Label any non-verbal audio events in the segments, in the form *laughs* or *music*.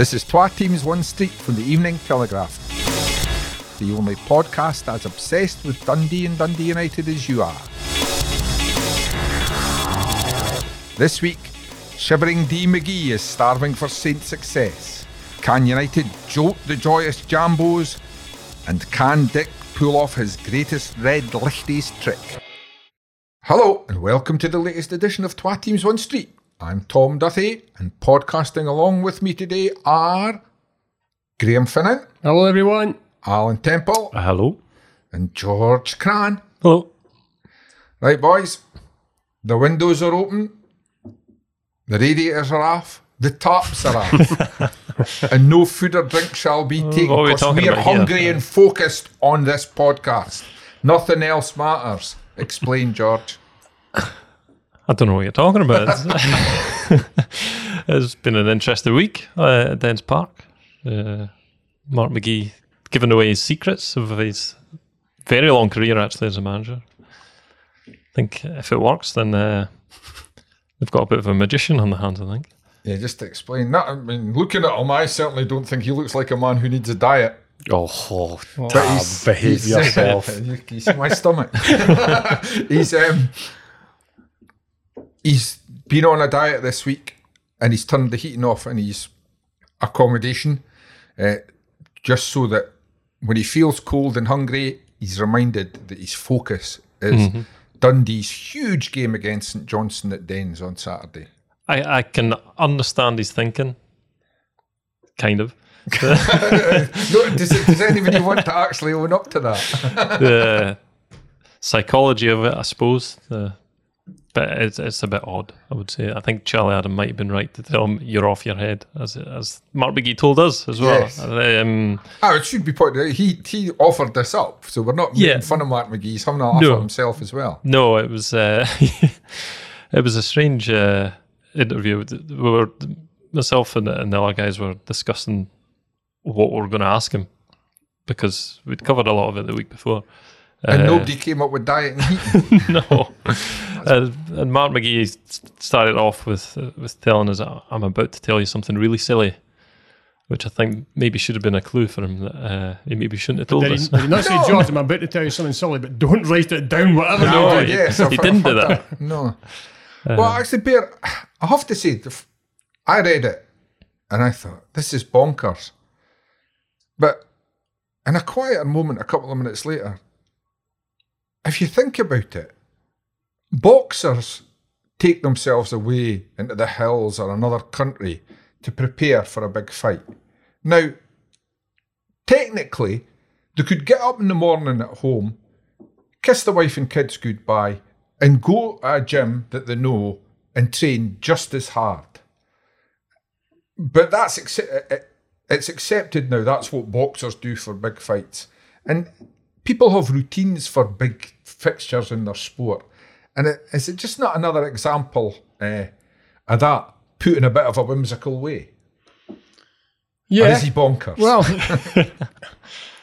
This is Twa Teams One Street from the Evening Telegraph, the only podcast as obsessed with Dundee and Dundee United as you are. This week, Shivering D McGhee is starving for Saint success. Can United jolt the joyous Jambos? And can Dick pull off his greatest red lichties trick? Hello, and welcome to the latest edition of Twa Teams One Street. I'm Tom Duthie, and podcasting along with me today are Graham Finnan, Hello, everyone. Alan Temple, Uh, hello. and George Cran. Hello. Right, boys, the windows are open, the radiators are off, the taps are off, *laughs* and no food or drink shall be taken what are we because we are about here? hungry and focused on this podcast. Nothing else matters. Explain, George. *laughs* I don't know what you're talking about. It's, *laughs* it's been an interesting week uh, at Dens Park. Uh, Mark McGhee giving away his secrets of his very long career actually as a manager. I think if it works, then uh, they've got a bit of a magician on the hands. I think. Yeah, just to explain that. I mean, looking at him, I certainly don't think he looks like a man who needs a diet. Oh, But Tom, he's- behave he's- *laughs* yourself. you, you see my stomach. *laughs* he's um, he's been on a diet this week, and he's turned the heating off in his accommodation, uh, just so that when he feels cold and hungry, he's reminded that his focus is Dundee's huge game against St Johnstone at Dens on Saturday. I, I can understand his thinking, kind of. *laughs* *laughs* No, does, does anybody want to actually own up to that? the psychology of it, I suppose. The, but it's, it's a bit odd, I would say. I think Charlie Adam might have been right to tell him you're off your head, as as Mark McGhee told us as well. Yes. Um, Oh, it should be pointed out. He he offered this up, so we're not making Yeah. fun of Mark McGhee. He's having a laugh No. at himself as well. no, it was uh, *laughs* it was a strange uh, interview. We were myself and, and the other guys were discussing what we were going to ask him because we'd covered a lot of it the week before. And Uh, nobody came up with diet and *laughs* no. *laughs* Uh, and Mark McGhee started off with uh, with telling us, "I'm about to tell you something really silly," which I think maybe should have been a clue for him that uh, he maybe shouldn't have told Did he, us. did he not say, *laughs* George, I'm about to tell you something silly, but don't write it down, whatever No, you do. yes, he I've- didn't do heard that. No. well, actually, Bear, I have to say, the f- I read it and I thought, this is bonkers. But in a quieter moment, a couple of minutes later, if you think about it, boxers take themselves away into the hills or another country to prepare for a big fight. Now, technically, they could get up in the morning at home, kiss the wife and kids goodbye, and go to a gym that they know and train just as hard. But that's it's accepted now. That's what boxers do for big fights, and people have routines for big fixtures in their sport. And it, is it just not another example uh, of that put in a bit of a whimsical way? Or Yeah. is he bonkers? Well, *laughs*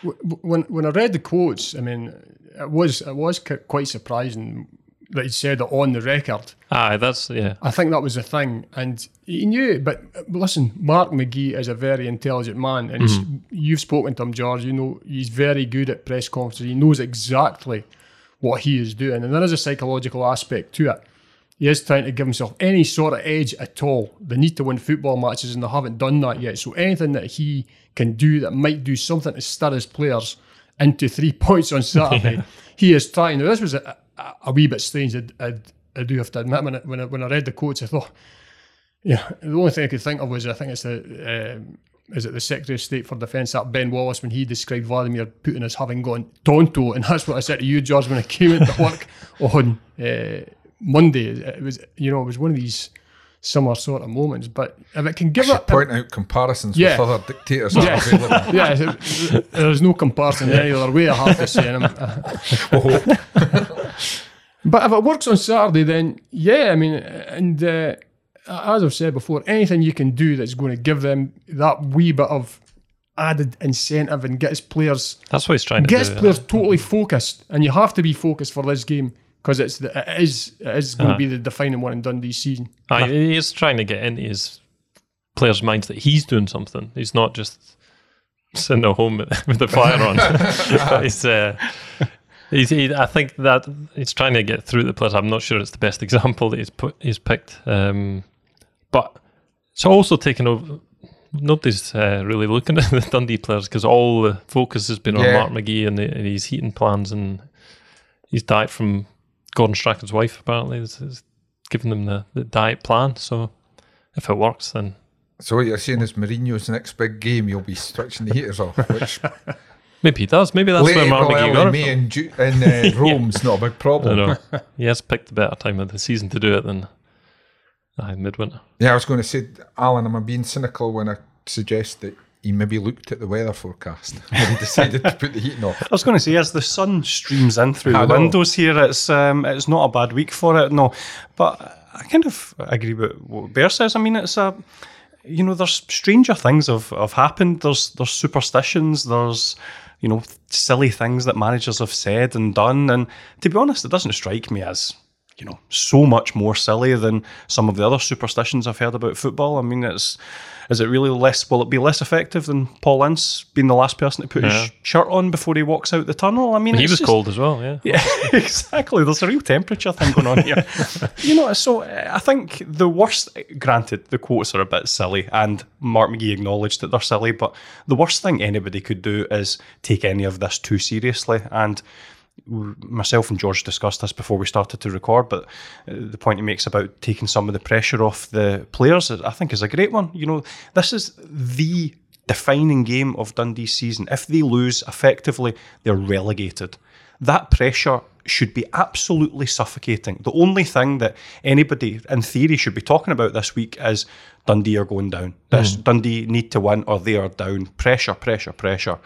w- w- when when I read the quotes, I mean, it was it was quite surprising that he said it on the record. Aye, that's yeah. I think that was the thing, and he knew. it, But uh, listen, Mark McGhee is a very intelligent man, and he's- you've spoken to him, George. You know he's very good at press conferences. He knows exactly what he is doing, and there is a psychological aspect to it. He is trying to give himself any sort of edge at all. They need to win football matches, and they haven't done that yet. So anything that he can do that might do something to stir his players into three *laughs* points on Saturday, he is trying. Now this was a, a, a wee bit strange. I, I, I do have to admit when I, when I, when I read the quotes, I thought, yeah, the only thing I could think of was I think it's the um, is it the Secretary of State for Defence, that Ben Wallace, when he described Vladimir Putin as having gone tonto, and that's what I said to you, George, when I came into work *laughs* on uh, Monday. It was you know it was one of these similar sort of moments, but if it can give it. point out comparisons Yeah. with other dictators Yeah. yeah, *laughs* there's no comparison any other way. I have to say. And I'm- *laughs* but if it works on Saturday, then yeah, I mean, and uh, as I've said before, anything you can do that's going to give them that wee bit of added incentive and get his players That's what he's trying to get his do. players totally focused, and you have to be focused for this game because it's the, it is it is going to be the defining one in Dundee season. Aye, he is trying to get into his players' minds that he's doing something. He's not just sitting at home with *laughs* the fire on. *laughs* he's, uh, he's he, I think that he's trying to get through the players. I'm not sure it's the best *laughs* example that he's put he's picked, um, but it's also taken over. Nobody's uh, really looking *laughs* at the Dundee players because all the focus has been on Mark McGhee and, the, and his heating plans and his diet from Gordon Strachan's wife. Apparently, is, giving them the, the diet plan. So if it works, then So what you're saying is Mourinho's next big game, you'll be switching the heaters off, which *laughs* maybe he does. Maybe that's late where Mark McGhee got it May in, Ju- in uh, *laughs* Rome's not a big I problem. know. he has picked a better time of the season to do it than uh, midwinter. Yeah, I was going to say, Alan, am I being cynical when I suggest that he maybe looked at the weather forecast *laughs* when he decided to put the heating off? I was going to say, as the sun streams in through I the know. windows here, it's um, it's not a bad week for it. No, but I kind of agree with what Bear says. I mean, it's a you know, there's stranger things have, have happened. There's there's superstitions. There's you know silly things that managers have said and done. And to be honest, it doesn't strike me as you know so much more silly than some of the other superstitions I've heard about football. I mean, it's is it really less? Will it be less effective than Paul Ince being the last person to put Yeah. his shirt on before he walks out the tunnel? I mean, He was just- cold as well, yeah. *laughs* yeah, exactly. There's a real temperature thing going on here. *laughs* you know, so uh, I think the worst, granted, the quotes are a bit silly, and Mark McGhee acknowledged that they're silly, but the worst thing anybody could do is take any of this too seriously. And myself and George discussed this before we started to record, but uh, the point he makes about taking some of the pressure off the players, I think, is a great one. You know, this is the defining game of Dundee's season. If they lose, effectively, they're relegated. That pressure should be absolutely suffocating. The only thing that anybody, in theory, should be talking about this week is Dundee are going down. This Dundee need to win or they are down. Pressure, pressure, pressure.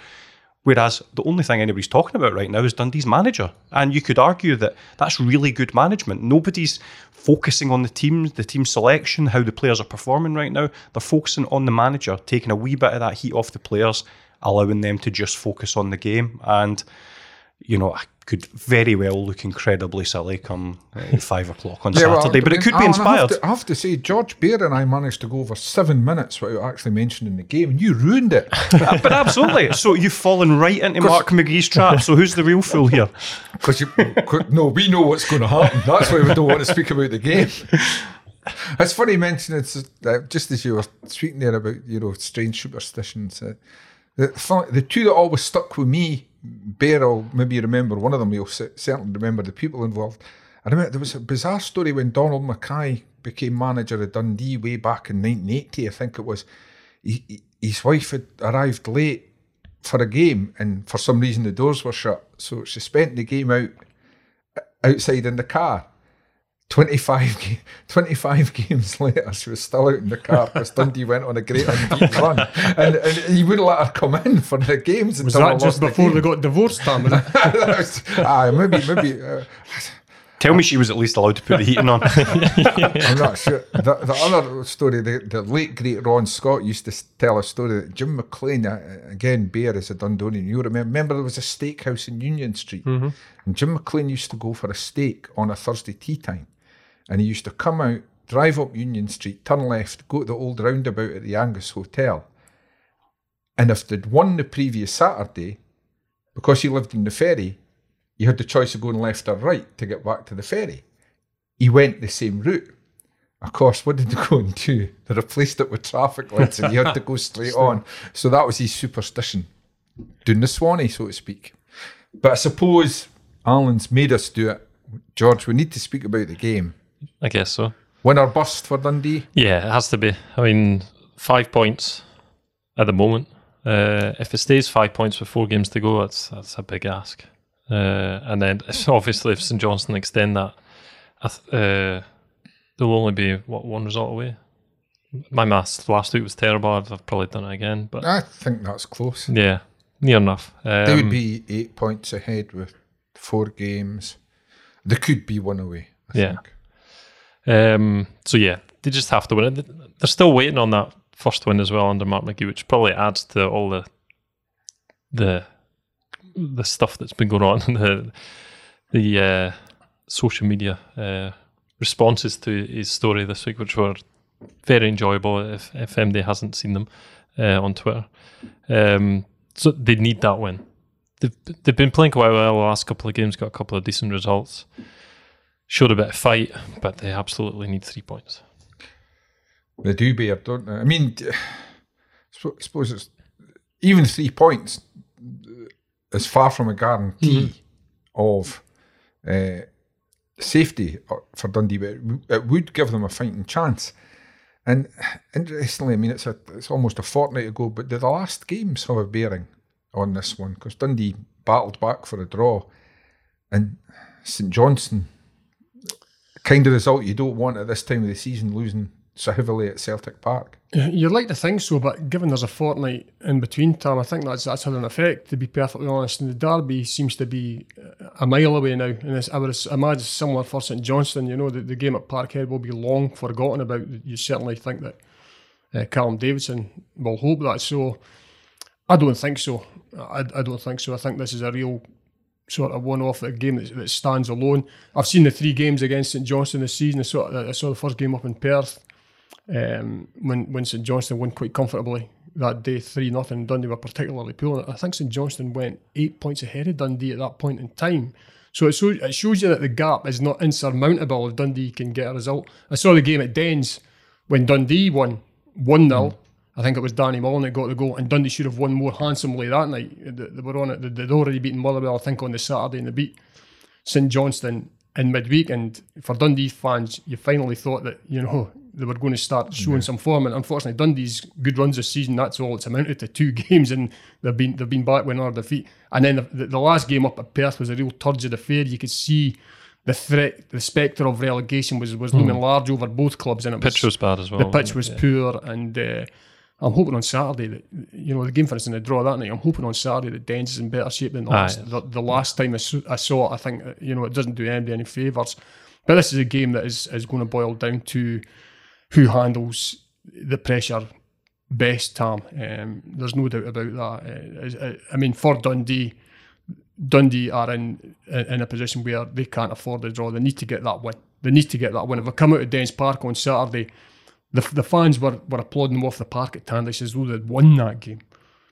Whereas the only thing anybody's talking about right now is Dundee's manager. And you could argue that that's really good management. Nobody's focusing on the team, the team selection, how the players are performing right now. They're focusing on the manager, taking a wee bit of that heat off the players, allowing them to just focus on the game. And, you know, I could very well look incredibly silly come uh, *laughs* five o'clock on Yeah, well, Saturday, but it could be Alan, I inspired. have, to, I have to say, George Bear and I managed to go over seven minutes without actually mentioning the game, and you ruined it. *laughs* but absolutely. So you've fallen right into Mark McGhee's trap. So who's the real fool here? *laughs* Because you, no, we know what's going to happen. That's why we don't want to speak about the game. It's funny you mention it's uh, just as you were speaking there about you know strange superstitions. Uh, the the two that always stuck with me, Bear, will maybe remember one of them. You'll certainly remember the people involved. I remember there was a bizarre story when Donald Mackay became manager of Dundee way back in 1980. I think it was. He, he- his wife had arrived late for a game, and for some reason the doors were shut, so she spent the game out outside in the car. 25, ga- 25 *laughs* games later, she was still out in the car because Dundee went on a great unbeaten *laughs* run. And, and he wouldn't let her come in for the games Was until that just lost the before they got divorced, Tam? Was it? *laughs* That was- aye, maybe, maybe. Uh, Tell me she was at least allowed to put the heating on. I'm not sure. The, the other story, the, the late great Ron Scott used to tell a story that Jim McLean, uh, again, Bear is a Dundonian. You remember, remember there was a steakhouse in Union Street, and Jim McLean used to go for a steak on a Thursday tea time, and he used to come out, drive up Union Street, turn left, go to the old roundabout at the Angus Hotel, and if they'd won the previous Saturday, because he lived in the ferry, you had the choice of going left or right to get back to the ferry. He went the same route. Of course, what did they go and do? They replaced it with traffic lights and you had to go *laughs* straight on. So that was his superstition. Doing the Swanee, so to speak. But I suppose Alan's made us do it. George, we need to speak about the game. I guess so. Win or bust for Dundee? Yeah, it has to be. I mean, five points at the moment. Uh, if it stays five points with four games to go, that's that's a big ask. Uh, and then *laughs* obviously if St Johnstone extend that, uh, they'll only be what one result away. My maths last week was terrible. I've, I've probably done it again, but I think that's close. yeah, near enough. Um, They would be eight points ahead with four games. They could be one away, I Yeah. think. Um, so yeah, they just have to win it. They're still waiting on that first win as well under Mark McGhee, which probably adds to all the the the stuff that's been going on *laughs* the the uh, social media uh, responses to his story this week, which were very enjoyable if, if MD hasn't seen them uh, on Twitter. Um, so they need that win. They've, they've been playing quite well the last couple of games, got a couple of decent results, showed a bit of fight, but they absolutely need three points. They do bear, don't they? I mean, I suppose it's even three points is far from a guarantee mm-hmm. of uh, safety for Dundee, but it would give them a fighting chance. And interestingly, I mean, it's a, it's almost a fortnight ago, but the last games have a bearing on this one because Dundee battled back for a draw, and St Johnstone, kind of result you don't want at this time of the season, losing so heavily at Celtic Park. You'd like to think so, but given there's a fortnight in between time, I think that's that's had an effect. To be perfectly honest, and the derby seems to be a mile away now. And I would imagine similar for St Johnstone. You know, the, the game at Parkhead will be long forgotten about. You certainly think that uh, Callum Davidson will hope that. So, I don't think so. I, I don't think so. I think this is a real sort of one-off a game that, that, stands alone. I've seen the three games against St Johnstone this season. I saw, I saw the first game up in Perth um, when when St Johnstone won quite comfortably that day, three nothing. Dundee were particularly poor. I think St Johnstone went eight points ahead of Dundee at that point in time. So it shows, it shows you that the gap is not insurmountable if Dundee can get a result. I saw the game at Dens when Dundee won 1 0. Mm. I think it was Danny Mullen that got the goal, and Dundee should have won more handsomely that night. They were on it. They'd already beaten Motherwell, I think, on the Saturday, and they beat St Johnstone in midweek. And for Dundee fans, you finally thought that, you know, they were going to start showing yeah. some form. And unfortunately, Dundee's good runs this season, that's all it's amounted to two *laughs* games, and they've been they've been back with another defeat. And then the, the, last game up at Perth was a real turgid affair. You could see the threat, the spectre of relegation was was looming mm. large over both clubs. And it pitch was, was bad as well. The pitch was yeah. poor, and uh, I'm hoping on Saturday that you know the game for us in the draw that night. I'm hoping on Saturday that Dens is in better shape than the last, the, the, last time I, I saw it. I think you know it doesn't do anybody any favours. But this is a game that is, is going to boil down to who handles the pressure best, Tom. Um, there's no doubt about that. Uh, I mean, for Dundee, Dundee are in in a position where they can't afford the draw. They need to get that win. They need to get that win. If they come out of Dens Park on Saturday, the, the fans were, were applauding them off the park at Tannadice as though they'd won that game.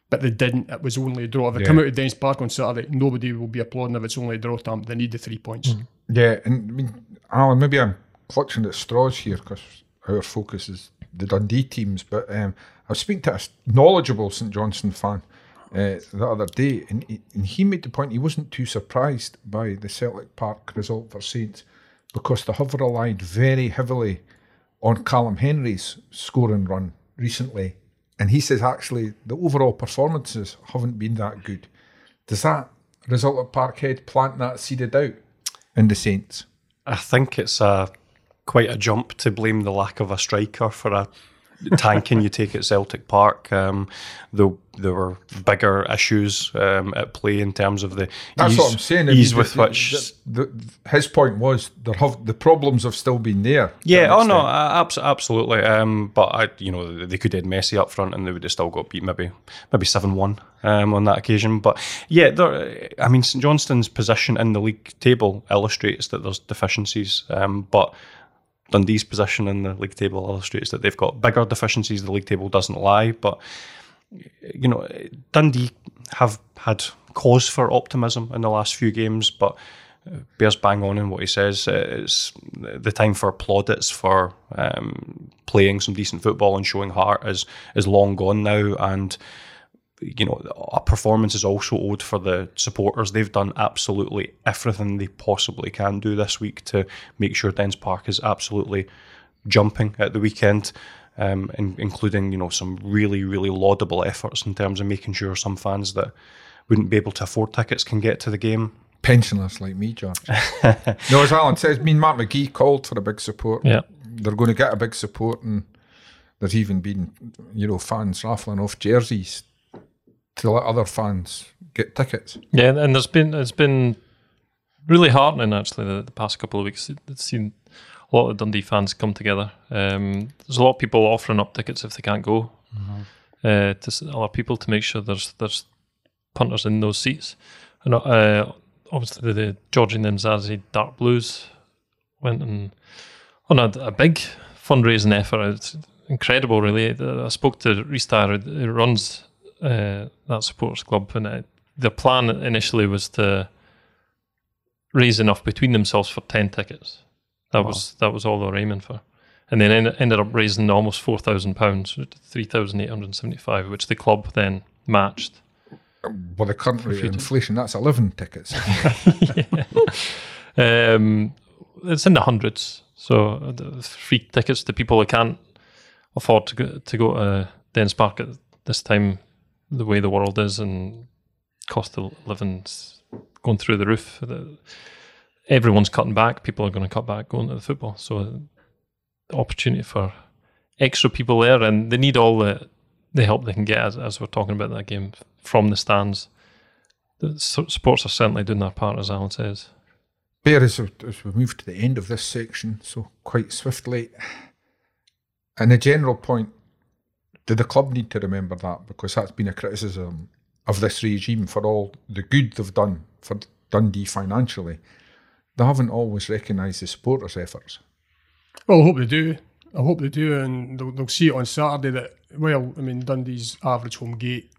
But they didn't. It was only a draw. If they yeah. come out of Dens Park on Saturday, nobody will be applauding if it's only a draw time. They need the three points. Mm. Yeah, and I mean, Alan, maybe I'm clutching at straws here because our focus is the Dundee teams. But um, I was speaking to a knowledgeable St Johnstone fan uh, the other day, and he, and he made the point he wasn't too surprised by the Celtic Park result for Saints because they have relied very heavily on Callum Hendry's scoring run recently. And he says actually the overall performances haven't been that good. Does that result at Parkhead plant that seeded out in the Saints? I think it's a quite a jump to blame the lack of a striker for a tanking you take at Celtic Park. Um, the, there were bigger issues um, at play in terms of the That's ease, what I'm saying. ease with the, which the, his point was there have the problems have still been there. Yeah, oh no, absolutely. Um, but I, you know, they could have Messi up front and they would have still got beat maybe maybe seven one um, on that occasion. But yeah, there, I mean, St Johnstone's position in the league table illustrates that there's deficiencies, um, but Dundee's position in the league table illustrates that they've got bigger deficiencies. The league table doesn't lie, but you know Dundee have had cause for optimism in the last few games, but uh, bears bang on in what he says. It's the time for plaudits for um, playing some decent football and showing heart is is long gone now, and you know, a performance is also owed for the supporters. They've done absolutely everything they possibly can do this week to make sure Dens Park is absolutely jumping at the weekend, um, in, including you know some really really laudable efforts in terms of making sure some fans that wouldn't be able to afford tickets can get to the game. Pensioners like me, George. *laughs* no, as Alan says, I mean Matt McGee called for a big support. Yeah, they're going to get a big support and. There's even been, you know, fans raffling off jerseys to let other fans get tickets. Yeah, and there's been it's been really heartening actually the, the past couple of weeks. It's seen a lot of Dundee fans come together. Um, there's a lot of people offering up tickets if they can't go. Mm-hmm. Uh, to of people to make sure there's there's punters in those seats. And uh, obviously the Georgie Nimzazi Dark Blues went and on a, a big fundraising effort. It's incredible, really. I spoke to Dyer, who runs uh, that supporters club, and uh, the plan initially was to raise enough between themselves for ten tickets. That was that was all they were aiming for, and then en- ended up raising almost four thousand pounds, three thousand eight hundred seventy-five, which the club then matched. Well, the current rate of inflation, that's 11 tickets. *laughs* *laughs* Um, it's in the hundreds, so uh, free tickets to people who can't afford to go to go to Dens Park at this time, the way the world is and cost of living's going through the roof. Everyone's cutting back. People are going to cut back going to the football. So the opportunity for extra people there, and they need all the the help they can get as, as we're talking about that game from the stands. The sports are certainly doing their part, as Alan says. Bear, as, as we move to the end of this section, so quite swiftly, and a general point, do the club need to remember that? Because that's been a criticism of this regime for all the good they've done for Dundee financially. They haven't always recognised the supporters' efforts. Well, I hope they do. I hope they do, and they'll, they'll see it on Saturday. That well, I mean, Dundee's average home gate,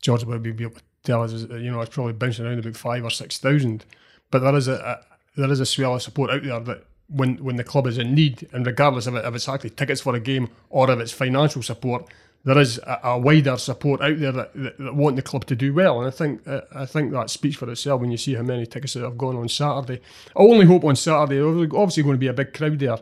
George will be able to tell us, you know, it's probably bouncing around about five or six thousand. But there is a, a there is a swell of support out there that when when the club is in need, and regardless of it, if it's actually tickets for a game or if it's financial support, there is a, a wider support out there that, that, that want the club to do well. And I think uh, I think that speaks for itself when you see how many tickets that have gone on Saturday. I only hope on Saturday, there's obviously going to be a big crowd there.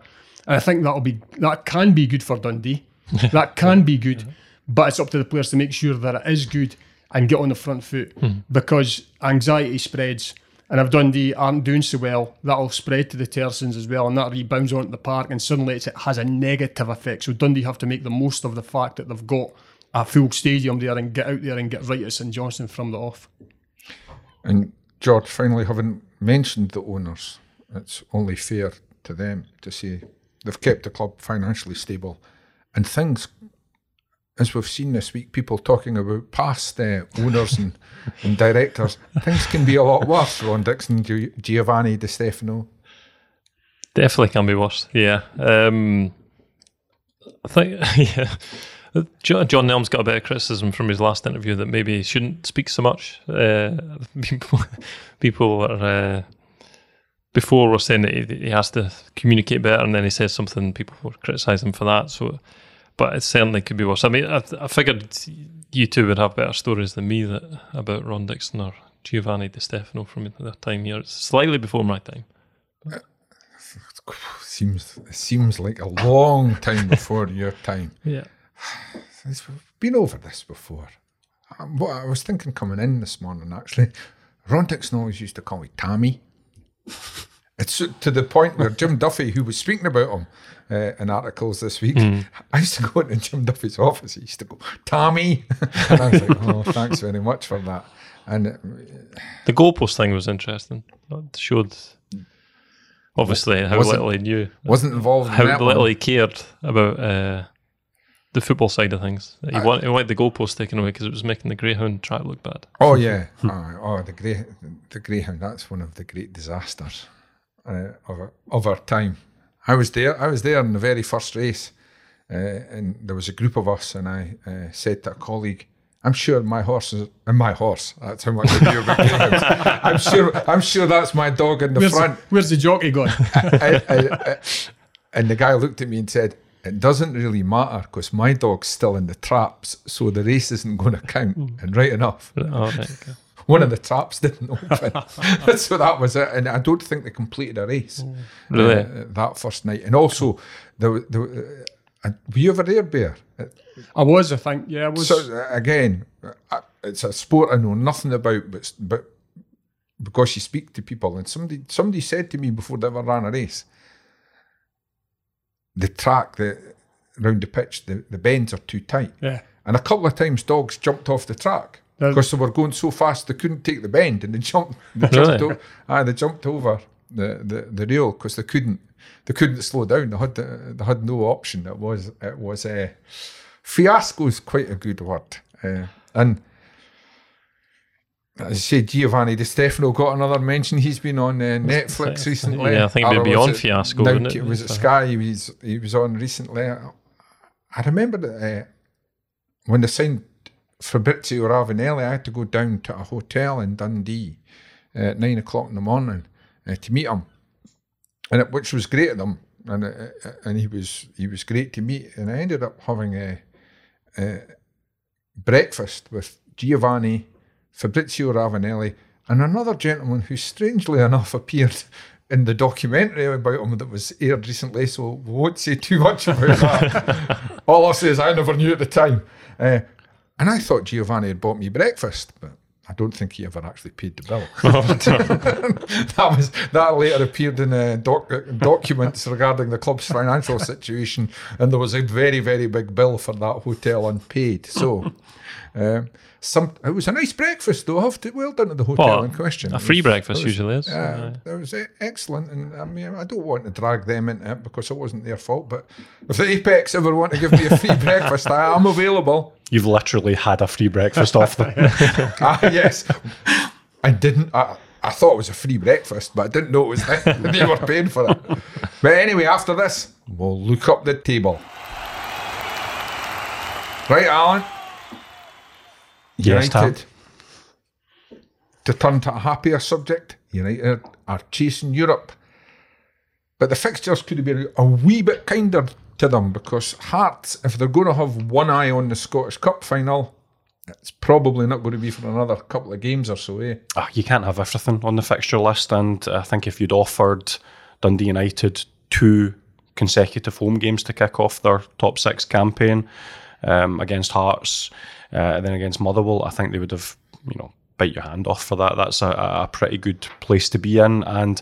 And I think that'll be that can be good for Dundee. *laughs* that can be good, but it's up to the players to make sure that it is good and get on the front foot because anxiety spreads. And if Dundee aren't doing so well, that'll spread to the Tersons as well, and that rebounds onto the park, and suddenly it has a negative effect. So Dundee have to make the most of the fact that they've got a full stadium there and get out there and get right at St Johnstone from the off. And George, finally, having mentioned the owners, it's only fair to them to say they've kept the club financially stable. And things, as we've seen this week, people talking about past uh, owners and, *laughs* and directors, things can be a lot worse. Ron Dixon, Gi- Giovanni Di Stefano. Definitely can be worse. Yeah. Um, I think, *laughs* yeah. John, John Nelms got a bit of criticism from his last interview that maybe he shouldn't speak so much. Uh, *laughs* people, people are, uh, before were saying that he, he has to communicate better, and then he says something, people will criticise him for that. So, but it certainly could be worse. I mean, I, I figured you two would have better stories than me that about Ron Dixon or Giovanni Di Stefano from their time here. It's slightly before my time. *sighs* Seems seems like a long time before your time. *laughs* Yeah. It's- We've been over this before. Um, What I was thinking coming in this morning, actually, Ron Dixon always used to call me Tammy. It's to the point where Jim *laughs* Duffy, who was speaking about him uh, in articles this week, I used to go into Jim Duffy's office. He used to go, Tommy. *laughs* and I was like, oh, thanks very much for that. And uh, The goalpost thing was interesting. It showed, obviously, how little he knew, wasn't involved in how little one. he cared about uh, the football side of things. He, want, he wanted the goalpost taken away because it was making the Greyhound track look bad. Oh yeah, *laughs* oh, oh the grey, the greyhound. That's one of the great disasters of our, of our time. I was there. I was there in the very first race, uh, and there was a group of us, and I uh, said to a colleague, "I'm sure my horse is and my horse. That's how much I knew about greyhounds. *laughs* I'm sure. I'm sure that's my dog in the Where's, front." the, where's the jockey gone? *laughs* I- I- I- and the guy looked at me and said, "It doesn't really matter because my dog's still in the traps, so the race isn't going to count." And right enough, Oh, right, okay. One of the traps didn't *laughs* open, *laughs* so that was it. And I don't think they completed a race Really? uh, that first night. And also, the the uh, were you ever there, Bear? Uh, I was, I think. Yeah, I was. So uh, again, uh, it's a sport I know nothing about, but but because you speak to people, and somebody somebody said to me before they ever ran a race, the track, the round the pitch, the, the bends are too tight. yeah. And a couple of times dogs jumped off the track Because they were going so fast they couldn't take the bend and they jumped they jumped, Really? ah, they jumped over the, the, the rail because they couldn't they couldn't slow down. They had the, they had no option. It was it was a fiasco is quite a good word. Uh, and As I said, Giovanni Di Stefano got another mention. He's been on uh, *laughs* Netflix recently. Yeah, I think it'd be on it Fiasco, now- wouldn't it? Was it Sky? He was, he was on recently. I remember that uh, when they signed Fabrizio Ravanelli, I had to go down to a hotel in Dundee at nine o'clock in the morning uh, to meet him, and it, which was great of them. And uh, uh, and he was he was great to meet. And I ended up having a, a breakfast with Giovanni, Fabrizio Ravanelli, and another gentleman who, strangely enough, appeared in the documentary about him that was aired recently. So we won't say too much about that. *laughs* All I'll say is I never knew at the time. Uh, and I thought Giovanni had bought me breakfast, but I don't think he ever actually paid the bill. *laughs* *laughs* that was that later appeared in uh, doc, documents regarding the club's financial situation, and there was a very very big bill for that hotel unpaid. So. Um, some it was a nice breakfast though. I have to well done to the hotel Well, in question. A free was- breakfast was- usually is. yeah, that was excellent, and I mean, I don't want to drag them into it because it wasn't their fault. But if the Apex ever want to give me a free *laughs* breakfast, I am available. You've literally had a free breakfast off them. *laughs* ah, yes, I didn't. I, I thought it was a free breakfast, but I didn't know it was them. *laughs* they were paying for it. But anyway, after this, we'll look up the table. Right, Alan. Yes. United. To turn to a happier subject, United are chasing Europe. But the fixtures could have been a wee bit kinder to them because Hearts, if they're going to have one eye on the Scottish Cup final, it's probably not going to be for another couple of games or so, eh? Ah, you can't have everything on the fixture list, and I think if you'd offered Dundee United two consecutive home games to kick off their top six campaign um, against Hearts, uh, and then against Motherwell, I think they would have, you know, bite your hand off for that. That's a, a pretty good place to be in, and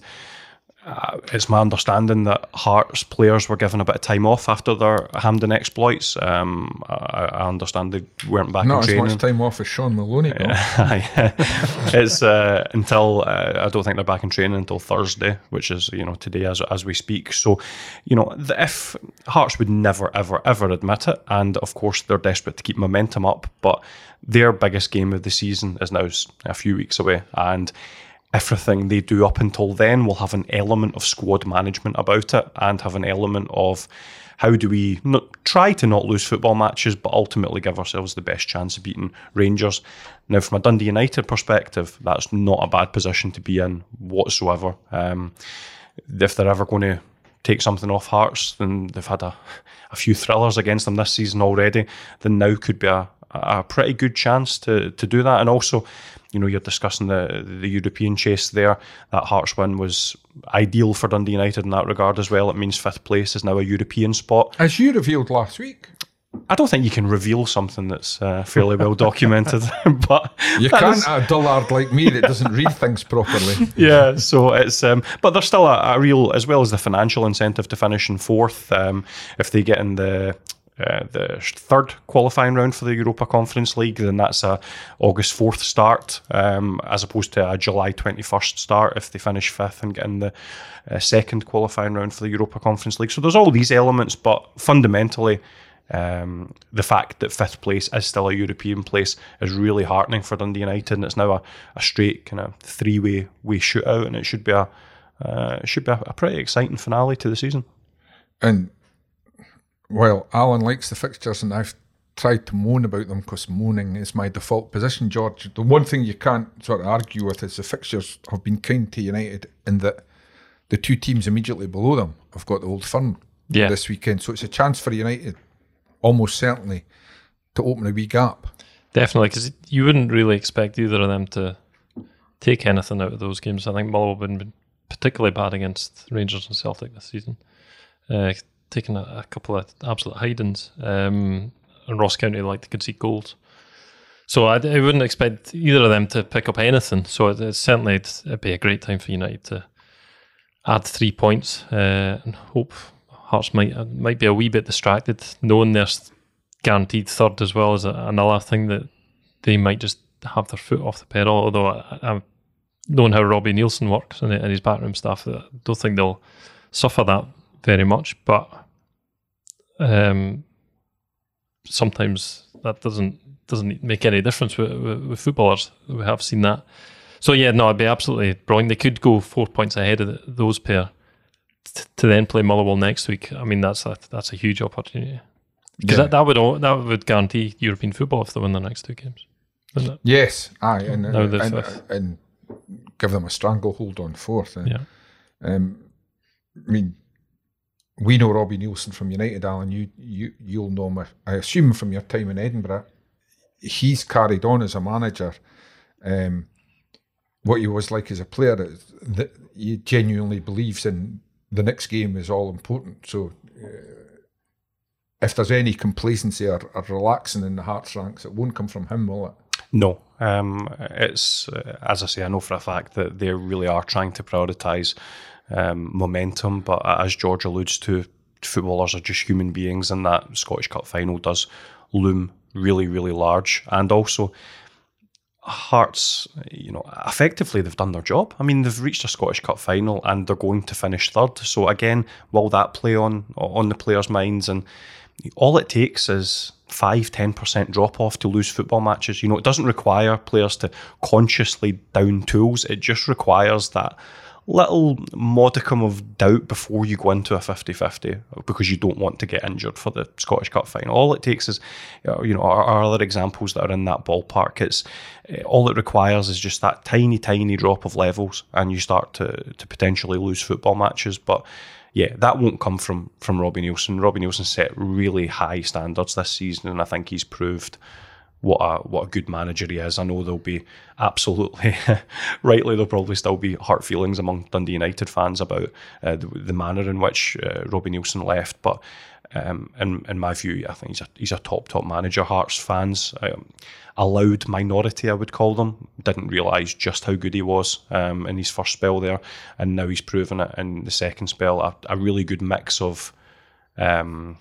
uh, it's my understanding that Hearts players were given a bit of time off after their Hampden exploits. Um, I, I understand they weren't back in training Not as training. much time off as Shaun Maloney got. *laughs* it's uh, until uh, I don't think they're back in training until Thursday, which is you know today as as we speak. So, you know, the, if Hearts would never ever ever admit it, and of course they're desperate to keep momentum up, but their biggest game of the season is now a few weeks away, and everything they do up until then will have an element of squad management about it and have an element of how do we not, try to not lose football matches but ultimately give ourselves the best chance of beating Rangers. Now, from a Dundee United perspective, that's not a bad position to be in whatsoever. Um, if they're ever going to take something off Hearts, then they've had a, a few thrillers against them this season already. Then now could be a, a pretty good chance to to do that. And also, you know, you're discussing the the European chase there. That Hearts win was ideal for Dundee United in that regard as well. It means fifth place is now a European spot. As you revealed last week, I don't think you can reveal something that's uh, fairly well documented, *laughs* but you can't is- a dullard like me that doesn't read things properly. *laughs* yeah, so it's um, but there's still a, a real as well as the financial incentive to finish in fourth. Um, if they get in the uh, the third qualifying round for the Europa Conference League, then that's a August fourth start, um, as opposed to a July twenty first start if they finish fifth and get in the uh, second qualifying round for the Europa Conference League. So there's all these elements, but fundamentally. Um, the fact that fifth place is still a European place is really heartening for Dundee United, and it's now a, a straight kind of three way way shootout, and it should be a uh, should be a, a pretty exciting finale to the season. And well, Alan likes the fixtures, and I've tried to moan about them because moaning is my default position, George. The one thing you can't sort of argue with is the fixtures have been kind to United in that the two teams immediately below them have got the Old Firm Yeah. this weekend, so it's a chance for United, almost certainly, to open a wee gap. Definitely, because you wouldn't really expect either of them to take anything out of those games. I think Mull have been particularly bad against Rangers and Celtic this season, uh, taking a, a couple of absolute hidings. Um, and Ross County like to concede goals. So I, I wouldn't expect either of them to pick up anything. So it, it's certainly it'd, be a great time for United to add three points uh, and hope Hearts might uh, might be a wee bit distracted, knowing they're guaranteed third as well as another thing that they might just have their foot off the pedal. Although I, I'm knowing how Robbie Neilson works and, and his backroom staff, I don't think they'll suffer that very much. But um, sometimes that doesn't doesn't make any difference with, with, with footballers. We have seen that. So yeah, no, I'd be absolutely brilliant. They could go four points ahead of the, those pair t- to then play Motherwell next week. I mean, that's a that's a huge opportunity because Yeah. that, that would all- that would guarantee European football if they win their next two games. Isn't it? Yes, aye, and and, and, and give them a stranglehold on fourth. And, Yeah. Um, I mean, we know Robbie Neilson from United, Alan. You you you'll know him. I assume from your time in Edinburgh. He's carried on as a manager. Um, what he was like as a player is that he genuinely believes in the next game is all important. So. Uh, if there's any complacency or, or relaxing in the Hearts ranks, it won't come from him, will it? No, um, it's uh, as I say, I know for a fact that they really are trying to prioritise um, momentum. But as George alludes to, footballers are just human beings, and that Scottish Cup final does loom really, really large. And also, Hearts, you know, effectively they've done their job. I mean, they've reached a Scottish Cup final and they're going to finish third. So again, will that play on on the players' minds? And all it takes is five, ten percent drop off to lose football matches. You know, it doesn't require players to consciously down tools. It just requires that little modicum of doubt before you go into a 50-50 because you don't want to get injured for the Scottish Cup final. All it takes is, you know, our, our other examples that are in that ballpark. It's uh, all it requires is just that tiny, tiny drop of levels, and you start to to potentially lose football matches. But yeah, that won't come from from Robbie Neilson. Robbie Neilson set really high standards this season, and I think he's proved what a what a good manager he is. I know there'll be absolutely *laughs* rightly there'll probably still be hurt feelings among Dundee United fans about uh, the, the manner in which uh, Robbie Neilson left, but. Um, in, in my view, I think he's a he's a top top manager. Hearts fans, um, a loud minority, I would call them, didn't realise just how good he was um, in his first spell there, and now he's proven it in the second spell. A, a really good mix of um,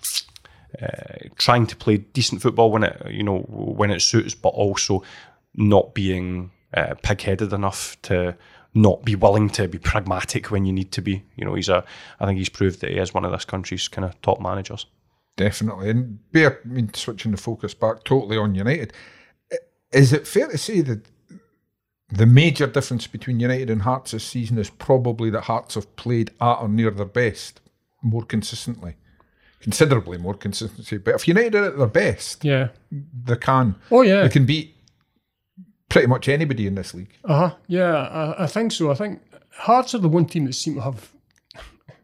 uh, trying to play decent football when it you know when it suits, but also not being uh, pig-headed enough to not be willing to be pragmatic when you need to be. You know, he's a. I think he's proved that he is one of this country's kind of top managers. Definitely. And bear, I mean, switching the focus back totally on United, is it fair to say that the major difference between United and Hearts this season is probably that Hearts have played at or near their best more consistently? Considerably more consistency. But if United are at their best, Yeah. they can. Oh yeah. They can beat pretty much anybody in this league. Uh huh. Yeah, I, I think so. I think Hearts are the one team that seem to have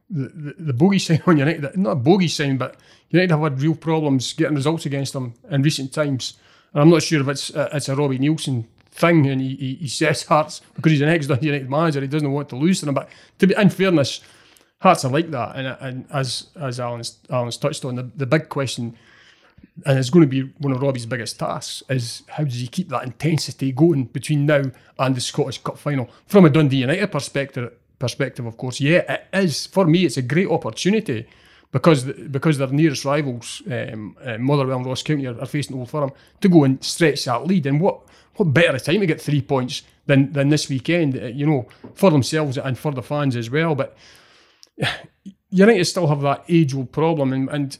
the, the, the bogey sign on United. Not a bogey sign, but United have had real problems getting results against them in recent times. And I'm not sure if it's uh, it's a Robbie Neilson thing, and he, he, he says Hearts because he's an ex United manager. He doesn't want to lose to them. But to be in fairness, Hearts are like that. And, and as as Alan's, Alan's touched on, the, the big question and it's going to be one of Robbie's biggest tasks is how does he keep that intensity going between now and the Scottish Cup final? From a Dundee United perspective perspective of course yeah it is. For me it's a great opportunity because because their nearest rivals um, uh, Motherwell and Ross County are, are facing Old Firm to go and stretch that lead. And what what better a time to get three points than than this weekend uh, you know for themselves and for the fans as well. But United still have that age old problem and, and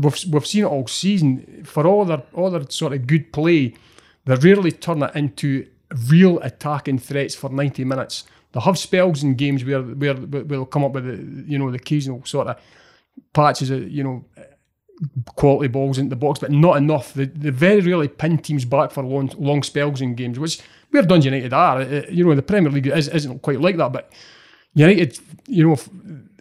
we've, we've seen it all season. For all their all their sort of good play, they rarely turn it into real attacking threats for ninety minutes. They have spells in games where where, where they'll come up with the, you know the occasional sort of patches of you know quality balls into the box, but not enough. They, they very rarely pin teams back for long long spells in games, which where Dundee United are. Uh, You know the Premier League is, isn't quite like that, but United, you know.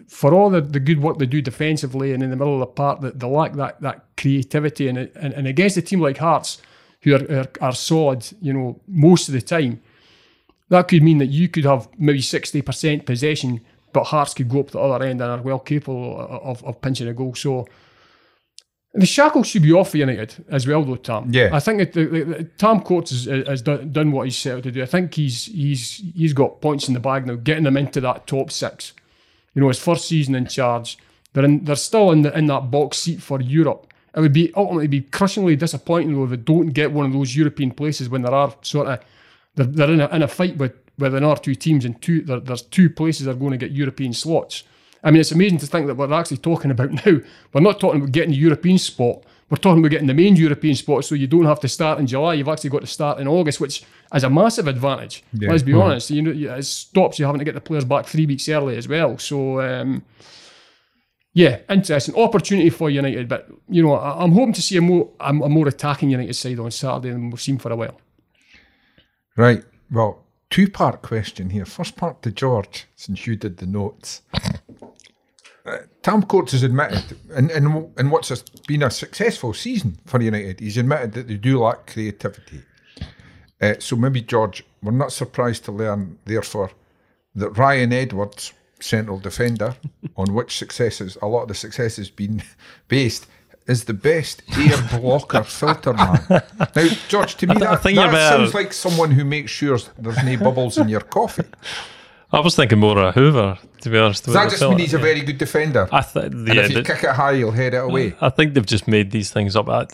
for all the, the good work they do defensively and in the middle of the park, that they lack that that creativity and, and and against a team like Hearts, who are, are are solid, you know, most of the time, that could mean that you could have maybe sixty percent possession, but Hearts could go up the other end and are well capable of, of pinching a goal. So the shackles should be off for United as well, though. Tam, Yeah. I think that the, the, Tam Courts has, uh, has done, done what he's set out to do. I think he's he's he's got points in the bag now, getting them into that top six you know, his first season in charge. They're in, they're still in the in that box seat for Europe. It would be ultimately be crushingly disappointing though if they don't get one of those European places when there are sort of they're, they're in a in a fight with with another two teams and two there, there's two places that are going to get European slots. I mean, it's amazing to think that we're actually talking about *laughs* now. We're not talking about getting the European spot. we're talking about getting the main European spot, so you don't have to start in July. You've actually got to start in August, which is a massive advantage. Yeah. Let's be honest. You know, it stops you having to get the players back three weeks early as well. So. Um, yeah, interesting opportunity for United, but you know I, am hoping to see a more a, a more attacking United side on Saturday than we've seen for a while. Right. Well, two part question here. First part to George, since you did the notes. Uh, Tam Courts has admitted, in, in, in what's a, been a successful season for United, he's admitted that they do lack creativity. Uh, so maybe, George, we're not surprised to learn, therefore, that Ryan Edwards central defender, *laughs* on which successes a lot of the success has been *laughs* based, is the best air blocker *laughs* filter man. Now, George, to me, that, that sounds like someone who makes sure there's no bubbles in your coffee. I was thinking more of Hoover, to be honest. Does that just mean he's a very good defender? I th- and if you kick it high, he'll head it away. I think they've just made these things up. I,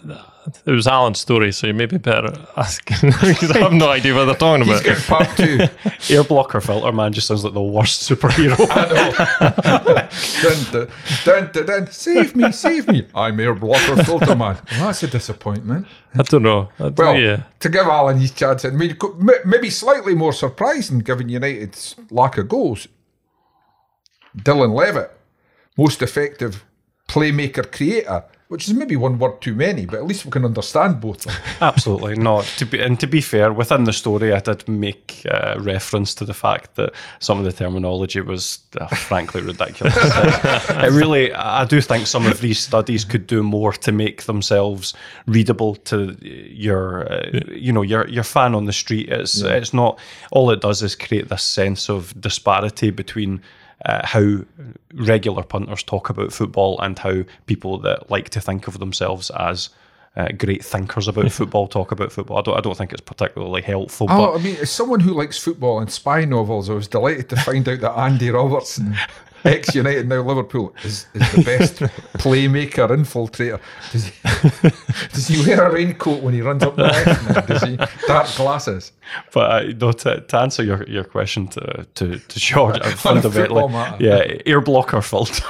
it was Alan's story, so you may be better asking *laughs* because I have no idea what they're talking about. He's part two. *laughs* Air blocker filter man just sounds like the worst superhero. *laughs* I know. dun, dun, dun, dun, Save me, save me. I'm air blocker filter man. Well, that's a disappointment. I don't know. I don't, well, yeah. to give Alan his chance, I mean, maybe slightly more surprising given United's lack of goals. Dylan Levitt, most effective playmaker creator which is maybe one word too many, but at least we can understand both. Of them. *laughs* Absolutely not. To be and to be fair, within the story, I did make uh, reference to the fact that some of the terminology was uh, frankly ridiculous. *laughs* it really, I do think some of these studies could do more to make themselves readable to your, uh, you know, your your fan on the street. It's yeah. it's not all it does is create this sense of disparity between uh, how regular punters talk about football and how people that like to think of themselves as uh, great thinkers about *laughs* football talk about football. I don't, I don't think it's particularly helpful. Oh, I mean, as someone who likes football and spy novels, I was delighted to find out that Andy Robertson ex United, now Liverpool, is, is the best *laughs* playmaker, infiltrator. Does he, *laughs* does he wear a raincoat when he runs up the left? *laughs* Does he dark glasses? But uh, no, to, to, answer your, your question to to, to George, fundamentally, yeah, air blocker filter,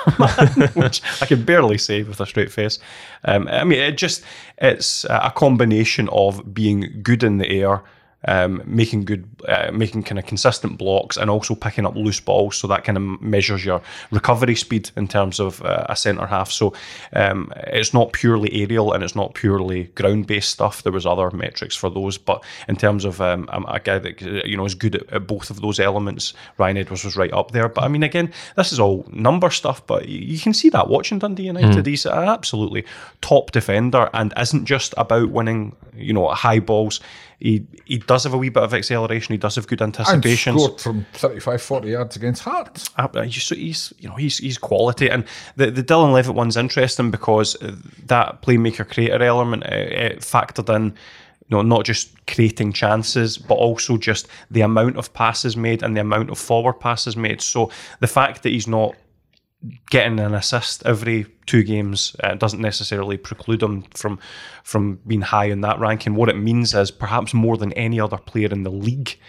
which I can barely say with a straight face. Um, I mean, it just it's a combination of being good in the air um, making good, uh, making kind of consistent blocks, and also picking up loose balls. So that kind of measures your recovery speed in terms of uh, a centre half. So um, it's not purely aerial and it's not purely ground based stuff. There was other metrics for those, but in terms of um, a guy that you know is good at, at, both of those elements, Ryan Edwards was right up there. But I mean, again, this is all number stuff, but you can see that watching Dundee United. Mm. He's an absolutely top defender and isn't just about winning, you know, high balls he he does have a wee bit of acceleration. He does have good anticipation. Scored from 35, 40 yards against Hearts. Uh, he's, he's you know he's he's quality, and the the Dylan Levitt one's interesting because that playmaker creator element uh, factored in. You know, not just creating chances, but also just the amount of passes made and the amount of forward passes made. So the fact that he's not getting an assist every two games uh, doesn't necessarily preclude him from from being high in that ranking. What it means is perhaps more than any other player in the league,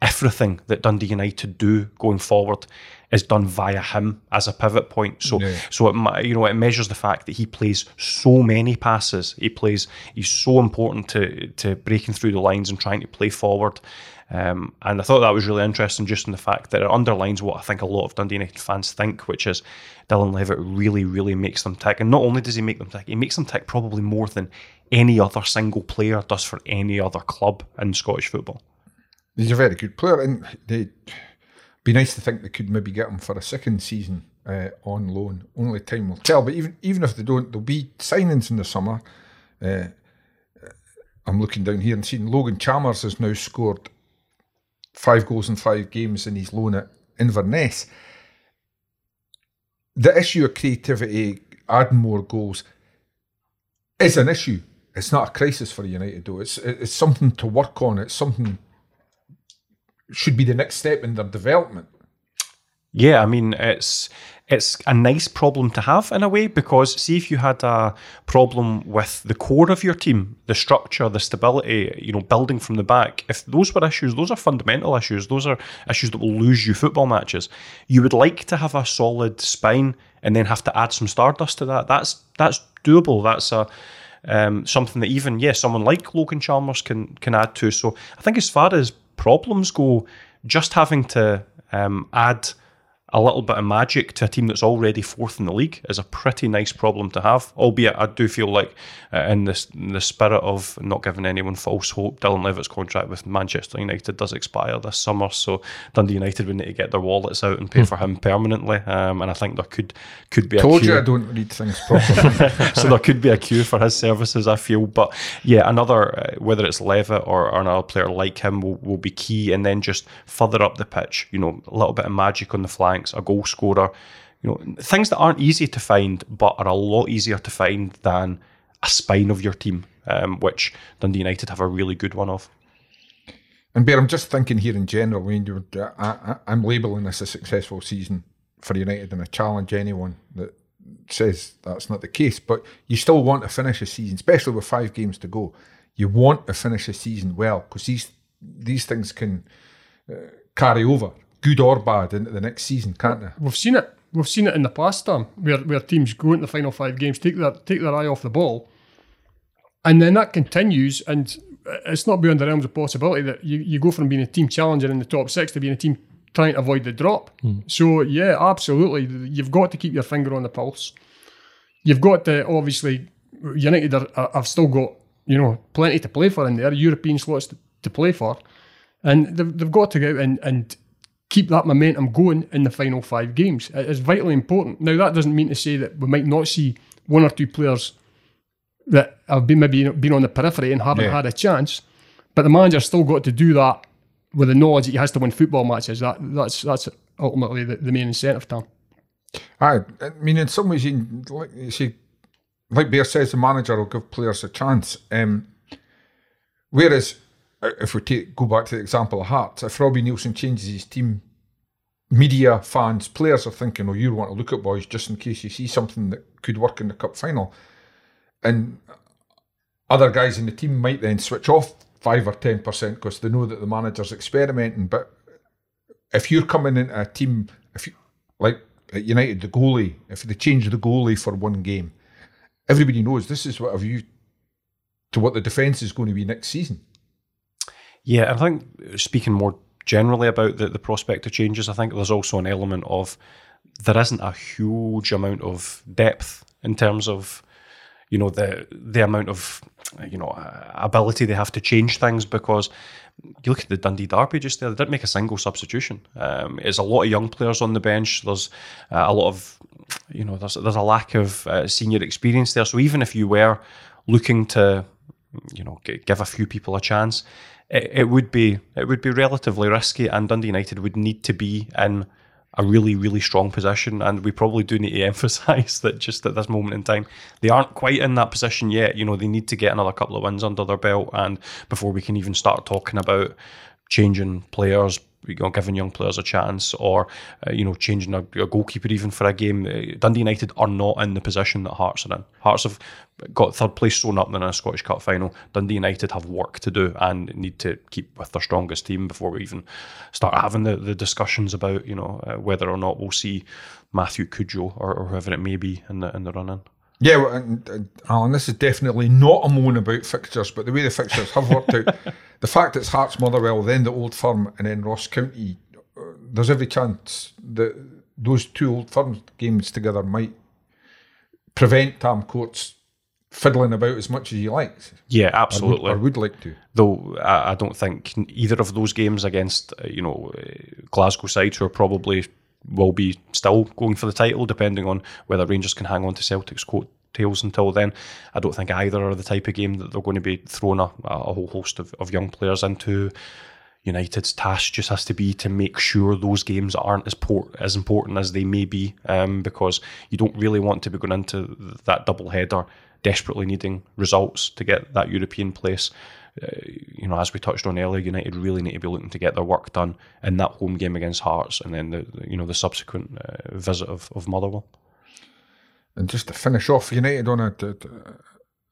everything that Dundee United do going forward is done via him as a pivot point. So yeah. so it you know it measures the fact that he plays so many passes. He plays he's so important to to breaking through the lines and trying to play forward. Um, and I thought that was really interesting just in the fact that it underlines what I think a lot of Dundee United fans think, which is Dylan Levitt really, really makes them tick. And not only does he make them tick, he makes them tick probably more than any other single player does for any other club in Scottish football. He's a very good player, and they'd be nice to think they could maybe get him for a second season uh, on loan. Only time will tell. But even even if they don't, there'll be signings in the summer. Uh, I'm looking down here and seeing Logan Chalmers has now scored five goals in five games in his loan at Inverness. The issue of creativity, adding more goals, is an issue. It's not a crisis for United, though. It's it's something to work on. It's something should be the next step in their development. Yeah, I mean it's it's a nice problem to have in a way because see if you had a problem with the core of your team, the structure, the stability, you know, building from the back, if those were issues, those are fundamental issues, those are issues that will lose you football matches. You would like to have a solid spine and then have to add some stardust to that. That's that's doable. That's a um, something that even yeah, someone like Logan Chalmers can can add to. So I think as far as problems go, just having to um, add a little bit of magic to a team that's already fourth in the league is a pretty nice problem to have. Albeit, I do feel like, uh, in, this, in the spirit of not giving anyone false hope, Dylan Levitt's contract with Manchester United does expire this summer, so Dundee United would need to get their wallets out and pay mm. for him permanently. Um, and I think there could could be. Told a you I don't read things properly. *laughs* so there could be a queue for his services. I feel, but yeah, another uh, whether it's Levitt or, or, another player like him will, will be key, and then just further up the pitch. You know, a little bit of magic on the a goal scorer. You know, things that aren't easy to find, but are a lot easier to find than a spine of your team, um, which Dundee United have a really good one of. And Bear, I'm just thinking here in general. I mean, I, am labelling this a successful season for United, and I challenge anyone that says that's not the case. But you still want to finish a season, especially with five games to go. You want to finish a season well because these these things can uh, carry over good or bad into the next season, can't they? We've seen it. We've seen it in the past, Tom, where, where teams go into the final five games, take their take their eye off the ball, and then that continues, and it's not beyond the realms of possibility that you, you go from being a team challenger in the top six to being a team trying to avoid the drop. Mm. So yeah, absolutely, you've got to keep your finger on the pulse. You've got to obviously United are, have still got you know plenty to play for in there, European slots to, to play for, and they've, they've got to go out and, and keep that momentum going in the final five games. It's vitally important. Now, that doesn't mean to say that we might not see one or two players that have been maybe been on the periphery and haven't yeah. had a chance, but the manager's still got to do that with the knowledge that he has to win football matches. That that's that's ultimately the, the main incentive, Tom. I, I mean, in some ways, you, like you see, like Bear says, the manager will give players a chance. Um, whereas Uh, if we take, go back to the example of Hearts, if Robbie Neilson changes his team, media, fans, players are thinking, oh, you want to look at boys just in case you see something that could work in the cup final. And other guys in the team might then switch off five or ten percent because they know that the manager's experimenting. But if you're coming into a team, if you like at United, the goalie, if they change the goalie for one game, everybody knows this is what a view to what the defence is going to be next season. Yeah, I think speaking more generally about the, the prospect of changes, I think there's also an element of there isn't a huge amount of depth in terms of you know the the amount of you know ability they have to change things because you look at the Dundee Derby just there, they didn't make a single substitution. Um, there's a lot of young players on the bench. There's uh, a lot of you know there's there's a lack of uh, senior experience there. So even if you were looking to you know give a few people a chance, it, it would be it would be relatively risky, and Dundee United would need to be in a really, really strong position. And we probably do need to *laughs* emphasise that just at this moment in time, they aren't quite in that position yet. You know, they need to get another couple of wins under their belt, and before we can even start talking about changing players, you know, giving young players a chance, or uh, you know, changing a, a, goalkeeper even for a game. Uh, Dundee United are not in the position that Hearts are in. Hearts have got third place thrown up in a Scottish Cup final. Dundee United have work to do and need to keep with their strongest team before we even start having the, the discussions about you know uh, whether or not we'll see Matthew Cudjoe or, or whoever it may be in the in the run in. Yeah, well, and, and, Alan, this is definitely not a moan about fixtures, but the way the fixtures have worked out, *laughs* the fact it's Hearts Motherwell, then the Old Firm, and then Ross County, uh, there's every chance that those two Old Firm games together might prevent Tam Courts fiddling about as much as he likes. Yeah, absolutely. I would, or would like to. Though I, I, don't think either of those games against uh, you know uh, Glasgow sides who are probably will be still going for the title, depending on whether Rangers can hang on to Celtic's coattails until then. I don't think either are the type of game that they're going to be throwing a, a whole host of, of young players into. United's task just has to be to make sure those games aren't as, port, as important as they may be, um, because you don't really want to be going into that double header desperately needing results to get that European place you know, as we touched on earlier, United really need to be looking to get their work done in that home game against Hearts, and then the, the you know the subsequent uh, visit of, of Motherwell. And just to finish off, United on a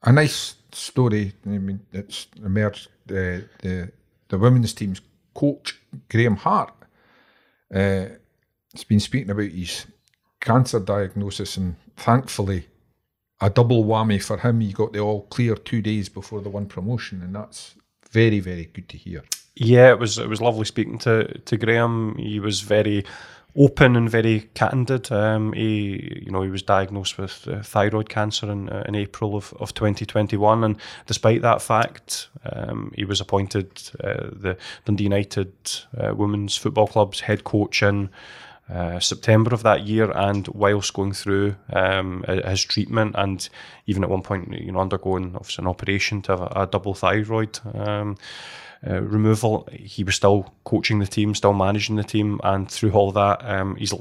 a nice story. I mean, it's emerged. Uh, the the women's team's coach Graham Hart uh, has been speaking about his cancer diagnosis, and thankfully a double whammy for him. He got the all clear two days before the won promotion, and that's very, very good to hear. Yeah, it was it was lovely speaking to to Graham. He was very open and very candid. Um, he, you know, he was diagnosed with uh, thyroid cancer in, uh, in April of, of 2021, and despite that fact, um, he was appointed uh, the Dundee United uh, Women's Football Club's head coach in. Uh, September of that year, and whilst going through um, his treatment, and even at one point, you know, undergoing obviously an operation to have a, a double thyroid um, uh, removal, he was still coaching the team, still managing the team, and through all that, um, he's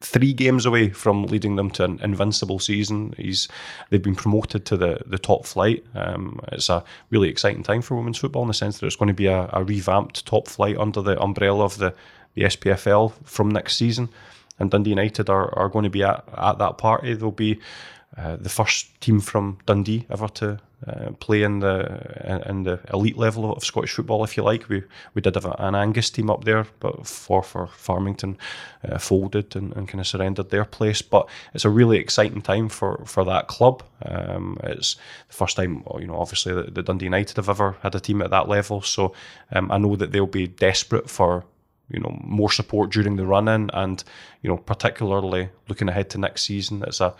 three games away from leading them to an invincible season. He's they've been promoted to the the top flight. Um, it's a really exciting time for women's football in the sense that it's going to be a, a revamped top flight under the umbrella of the the SPFL from next season. And Dundee United are, are going to be at, at that party. They'll be uh, the first team from Dundee ever to uh, play in the in the elite level of Scottish football, if you like. We we did have an Angus team up there, but Forfar Farmington uh, folded and, and kind of surrendered their place. But it's a really exciting time for for that club. Um, it's the first time, you know, obviously the, the Dundee United have ever had a team at that level. So um, I know that they'll be desperate for you know more support during the run in, and you know particularly looking ahead to next season, it's a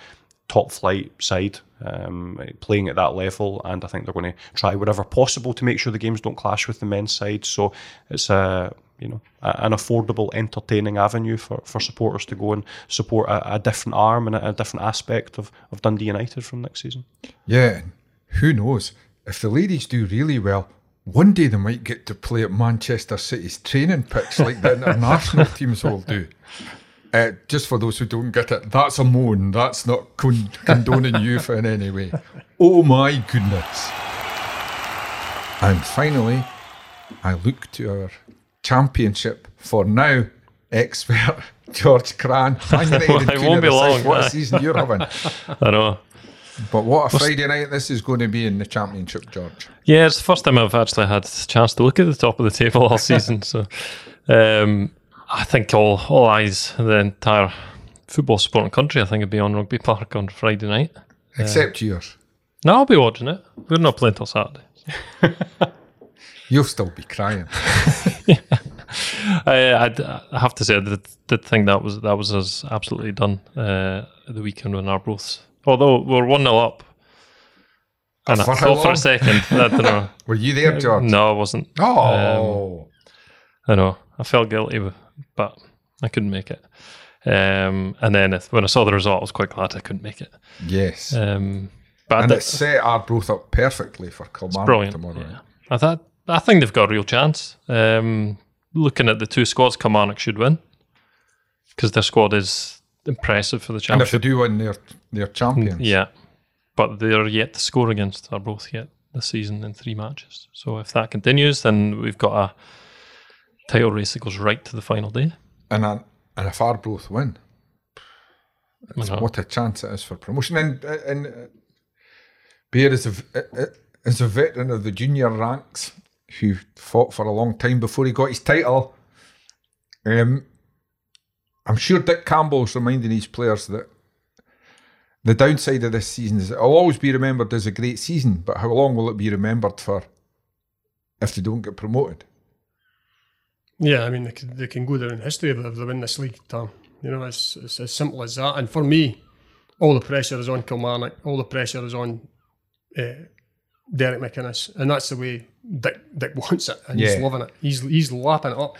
top flight side um, playing at that level, and I think they're going to try whatever possible to make sure the games don't clash with the men's side. So it's a you know an affordable, entertaining avenue for, for supporters to go and support a, a different arm and a, a, different aspect of, of Dundee United from next season. Yeah, who knows if the ladies do really well. One day they might get to play at Manchester City's training pitch like the international *laughs* teams will do. Uh, just for those who don't get it, that's a moan. That's not con- condoning you in any way. Oh my goodness. And finally, I look to our championship for now expert *laughs* George Cran. *laughs* well, it won't be long. What a season you're having. I know. But what a Friday night this is going to be in the championship, George. Yeah, it's the first time I've actually had a chance to look at the top of the table all *laughs* season. so um, I think all all eyes, the entire football supporting country, I think, would be on Rugby Park on Friday night. Except uh, yours. No, I'll be watching it. We're not playing till Saturday. *laughs* You'll still be crying. *laughs* yeah. I, I, have to say, I did, did think that was that was us absolutely done uh, the weekend when Arbroath's Although we're 1 0 up. And for I thought for a second, *laughs* I don't know. Were you there, George? No, I wasn't. Oh. Um, I know. I felt guilty, but I couldn't make it. Um, and then when I saw the result, I was quite glad I couldn't make it. Yes. Um, but and it set Arbroath up perfectly for Kilmarnock tomorrow. Yeah. I thought I think they've got a real chance. Um, looking at the two squads, Kilmarnock should win because their squad is impressive for the championship. And if they do win, they're, they're champions. Yeah. But they're yet to score against Arbroath yet this season in three matches. So if that continues, then we've got a title race that goes right to the final day. And, a, and if Arbroath win, what a chance it is for promotion. And, and uh, Bear is a, is a veteran of the junior ranks who fought for a long time before he got his title. Um, I'm sure Dick Campbell's reminding his players that the downside of this season is it'll always be remembered as a great season, but how long will it be remembered for if they don't get promoted? Yeah, I mean, they can, they can go down in history if they win this league, Tom. You know, it's, it's as simple as that. And for me, all the pressure is on Kilmarnock, all the pressure is on uh, Derek McInnes, and that's the way Dick, Dick wants it, and yeah. he's loving it. He's he's lapping it up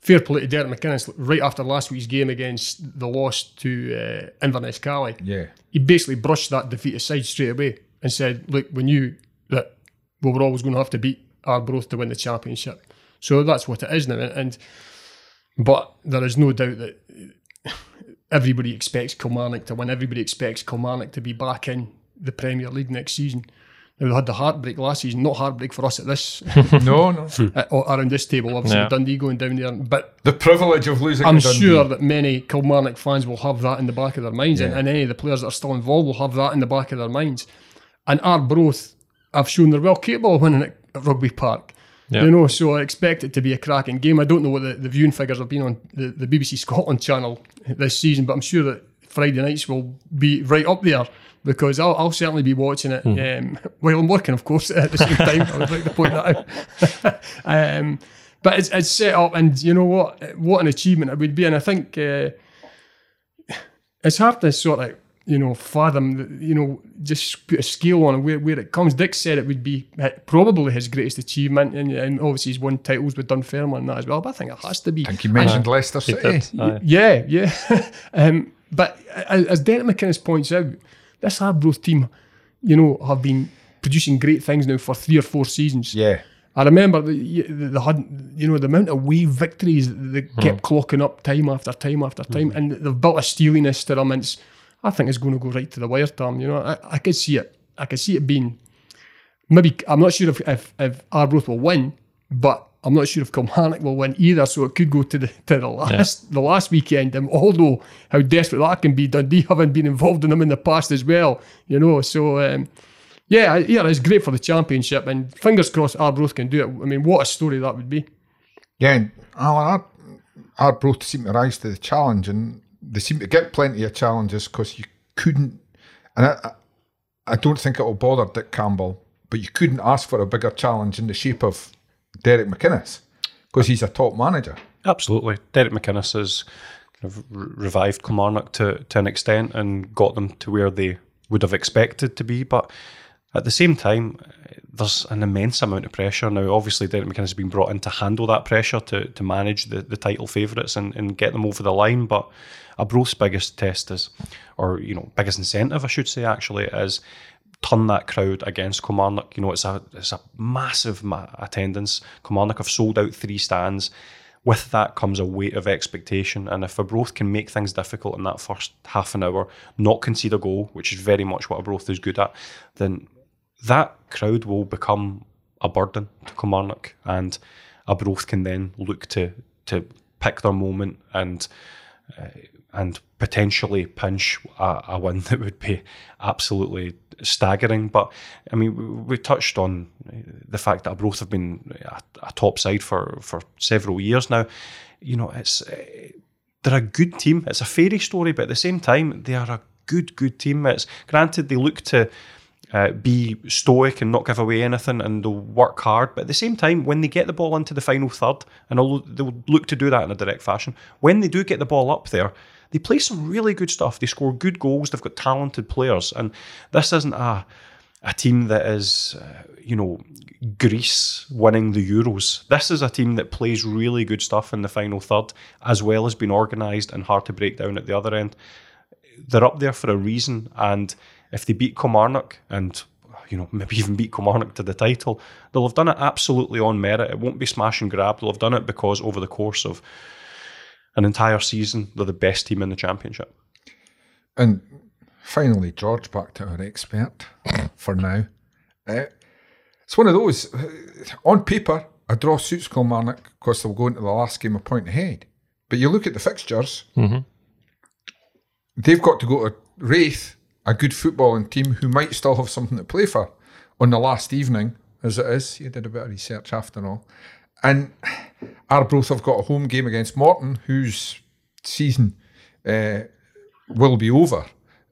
fair play to Derek McInnes, right after last week's game against the loss to uh, Inverness Caley. Yeah. He basically brushed that defeat aside straight away and said, look, we knew that we were always going to have to beat Arbroath to win the championship. So that's what it is now. And But there is no doubt that everybody expects Kilmarnock to win. Everybody expects Kilmarnock to be back in the Premier League next season. We had the heartbreak last season, not heartbreak for us at this. *laughs* no, no. uh, around this table, obviously, yeah. Dundee going down there. But the privilege of losing I'm sure that many Kilmarnock fans will have that in the back of their minds, yeah. and, and, any of the players that are still involved will have that in the back of their minds. And Arbroath have shown they're well capable of winning at, at Rugby Park. Yeah. You know, so I expect it to be a cracking game. I don't know what the, the viewing figures have been on the, the BBC Scotland channel this season, but I'm sure that Friday nights will be right up there because I'll, I'll certainly be watching it um, *laughs* while I'm working, of course, *laughs* at the same time. I would like to point that out. *laughs* um, but it's, it's set up, and you know what? What an achievement it would be. And I think uh, it's hard to sort of you know fathom you know just put a scale on where, where it comes dick said it would be uh, probably his greatest achievement and, and obviously he's won titles with Dunfermline and that as well but I think it has to be I think you mentioned Leicester City. did. Aye. yeah yeah um, but as, Derek McInnes points out this Arbroath team you know have been producing great things now for three or four seasons Yeah. I remember the, the, had you know the amount of wave victories that they hmm. kept clocking up time after time after hmm. time, and they've built a steeliness to them. And it's, I think it's going to go right to the wire, Tom. You know, I, I could see it. I could see it being maybe. I'm not sure if if, if Arbroath will win, but I'm not sure if Kilmarnock will win either. So it could go to the to the last the last weekend. And although how desperate that can be, Dundee haven't been involved in them in the past as well. You know, so. Um, yeah, yeah, it's great for the championship, and fingers crossed Arbroath can do it. I mean, what a story that would be. Yeah, and Alan, our, Arbroath seem to rise to the challenge, and they seem to get plenty of challenges because you couldn't, and I, I- I don't think it will bother Dick Campbell, but you couldn't ask for a bigger challenge in the shape of Derek McInnes because he's a top manager. Absolutely. Derek McInnes has kind of revived Kilmarnock to, to an extent and got them to where they would have expected to be. But at the same time, there's an immense amount of pressure. Now, obviously, Derek McInnes has been brought in to handle that pressure, to, to manage the, the title favourites and, and get them over the line. But Arbroath's biggest test is, or, you know, biggest incentive, I should say, actually, is turn that crowd against Kilmarnock. You know, it's a it's a massive ma- attendance. Kilmarnock have sold out three stands. With that comes a weight of expectation, and if Arbroath can make things difficult in that first half an hour, not concede a goal, which is very much what Arbroath is good at, then that crowd will become a burden to Kilmarnock, and Arbroath can then look to to pick their moment and uh, and potentially pinch a, a win *laughs* that would be absolutely staggering. But I mean, we, touched on the fact that Arbroath have been a, a top side for for several years now. You know, it's they're a good team. It's a fairy story, but at the same time, they are a good, good team. It's granted they look to. Uh, be stoic and not give away anything, and they'll work hard. But at the same time, when they get the ball into the final third, and they'll look to do that in a direct fashion, when they do get the ball up there, they play some really good stuff. They score good goals. They've got talented players, and this isn't a a team that is, uh, you know, Greece winning the Euros. This is a team that plays really good stuff in the final third, as well as being organised and hard to break down at the other end. They're up there for a reason, and if they beat Kilmarnock and you know maybe even beat Kilmarnock to the title, they'll have done it absolutely on merit. It won't be smash and grab. They'll have done it because over the course of an entire season, they're the best team in the championship. And finally, George, back to our expert *coughs* for now. Uh, it's one of those, uh, on paper, a draw suits Kilmarnock because they'll go into the last game a point ahead. But you look at the fixtures, they've got to go to Raith, a good footballing team who might still have something to play for on the last evening, as it is. You did a bit of research after all. And Arbroath have got a home game against Morton, whose season uh, will be over.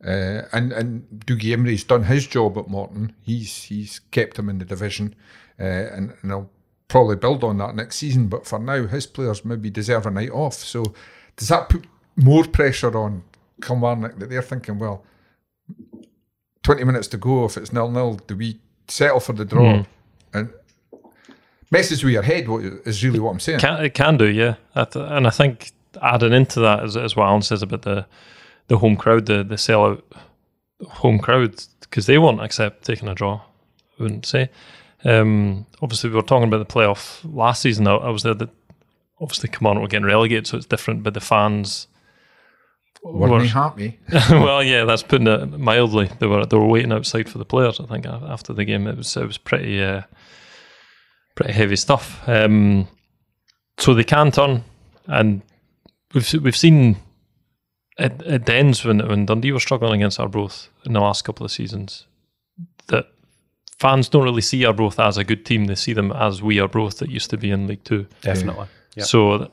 Uh, and and Dougie Imrie's done his job at Morton. He's he's kept him in the division, uh, and, and I'll probably build on that next season. But for now, his players maybe deserve a night off. So does that put more pressure on Kilmarnock that they're thinking, well, twenty minutes to go. If it's nil nil, do we settle for the draw? And messes with your head what is really what I'm saying. Can, it can do, yeah. I th- and I think adding into that is, is what Alan says about the the home crowd, the the sellout home crowd, because they won't accept taking a draw. I wouldn't say. Um, obviously, we were talking about the playoff last season. I, I was there. That obviously, Kilmarnock were getting relegated, so it's different. But the fans, Weren't were- they happy? well, yeah, that's putting it mildly. They were they were waiting outside for the players. I think after the game, it was it was pretty uh, pretty heavy stuff. Um, so they can turn, and we've we've seen it, it ends when when Dundee were struggling against Arbroath in the last couple of seasons. That fans don't really see Arbroath as a good team; they see them as we are Arbroath that used to be in League Two. Definitely. Yep. So th-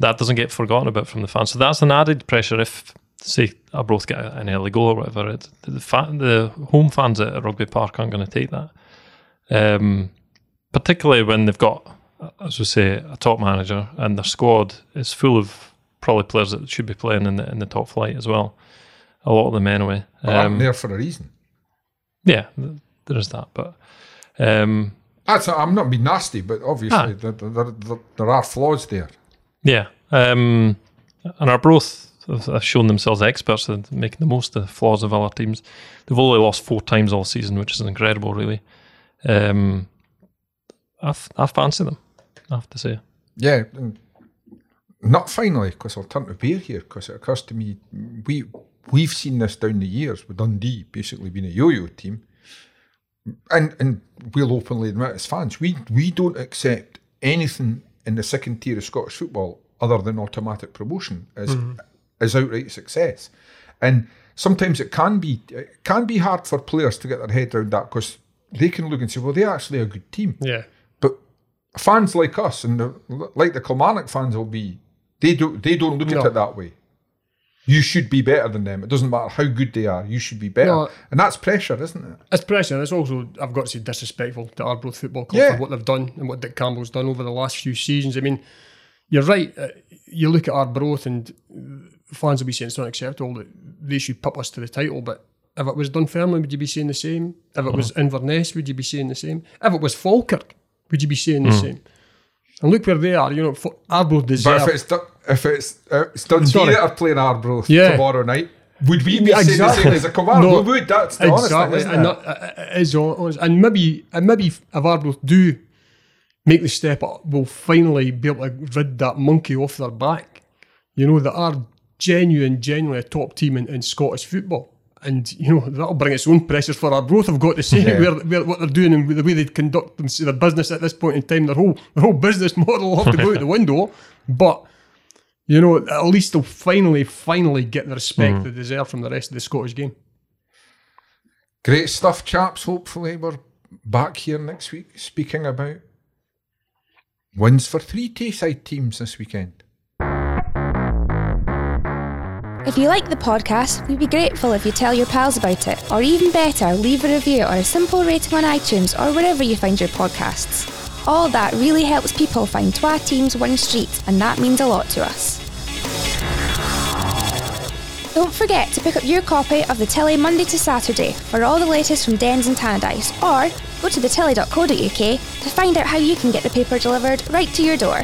that doesn't get forgotten about from the fans. So that's an added pressure if, say, Arbroath get an early goal or whatever. It, the, the home fans at Rugby Park aren't going to take that. Um, particularly when they've got, as we say, a top manager and their squad is full of probably players that should be playing in the in the top flight as well. A lot of them anyway. Aren't Um, there for a reason. yeah, there is that, but um, That's I'm not being nasty, but obviously Ah. there, there, there, there are flaws there. Yeah, um, and Arbroath have have shown themselves experts at making the most of the flaws of other teams. They've only lost four times all season, which is incredible, really. Um, I've I fancy them. I have to say. Yeah, not finally, because I'll turn to Bear here, because it occurs to me we we've seen this down the years with Dundee basically being a yo-yo team, and and we'll openly admit as fans we we don't accept anything in the second tier of Scottish football other than automatic promotion as mm-hmm. is outright success, and sometimes it can be it can be hard for players to get their head around that because they can look and say, well, they're actually a good team. Yeah. But fans like us and the, like the Kilmarnock fans will be, they don't they don't look No. at it that way. You should be better than them. It doesn't matter how good they are. You should be better, No. and that's pressure, isn't it? It's pressure. It's also, I've got to say, disrespectful to Arbroath Football Club Yeah. for what they've done and what Dick Campbell's done over the last few seasons. I mean, you're right. Uh, you look at Arbroath and fans will be saying it's not acceptable that they should pip us to the title, but if it was Dunfermline, would you be saying the same? If it was Inverness, would you be saying the same? If it was Falkirk, would you be saying the same? And look where they are. You know, F- Arbroath But if it's if it's uh, it's Dundee Sorry. that are playing Arbroath Yeah. tomorrow night, would we be Yeah, saying the same as a command? No. we would. That's the honest thing, exactly, and it? that uh, is honest. And maybe, and maybe if Arbroath do make the step up, we'll finally be able to rid that monkey off their back. You know, they are genuine, genuinely a top team in, in Scottish football. And you know that'll bring its own pressures for Arbroath. I've got to say, Yeah. where, where what they're doing and the way they conduct their business at this point in time, their whole their whole business *laughs* model will have to go out the *laughs* window. But you know, at least they'll finally, finally get the respect mm. they deserve from the rest of the Scottish game. Great stuff, chaps. Hopefully, we're back here next week speaking about wins for three Tayside teams this weekend. If you like the podcast, we'd be grateful if you tell your pals about it, or even better, leave a review or a simple rating on iTunes or wherever you find your podcasts. All that really helps people find Twa Teams One Street, and that means a lot to us. Don't forget to pick up your copy of the Tilly Monday to Saturday for all the latest from Dens and Tannadice, or go to thetilly.co.uk to find out how you can get the paper delivered right to your door.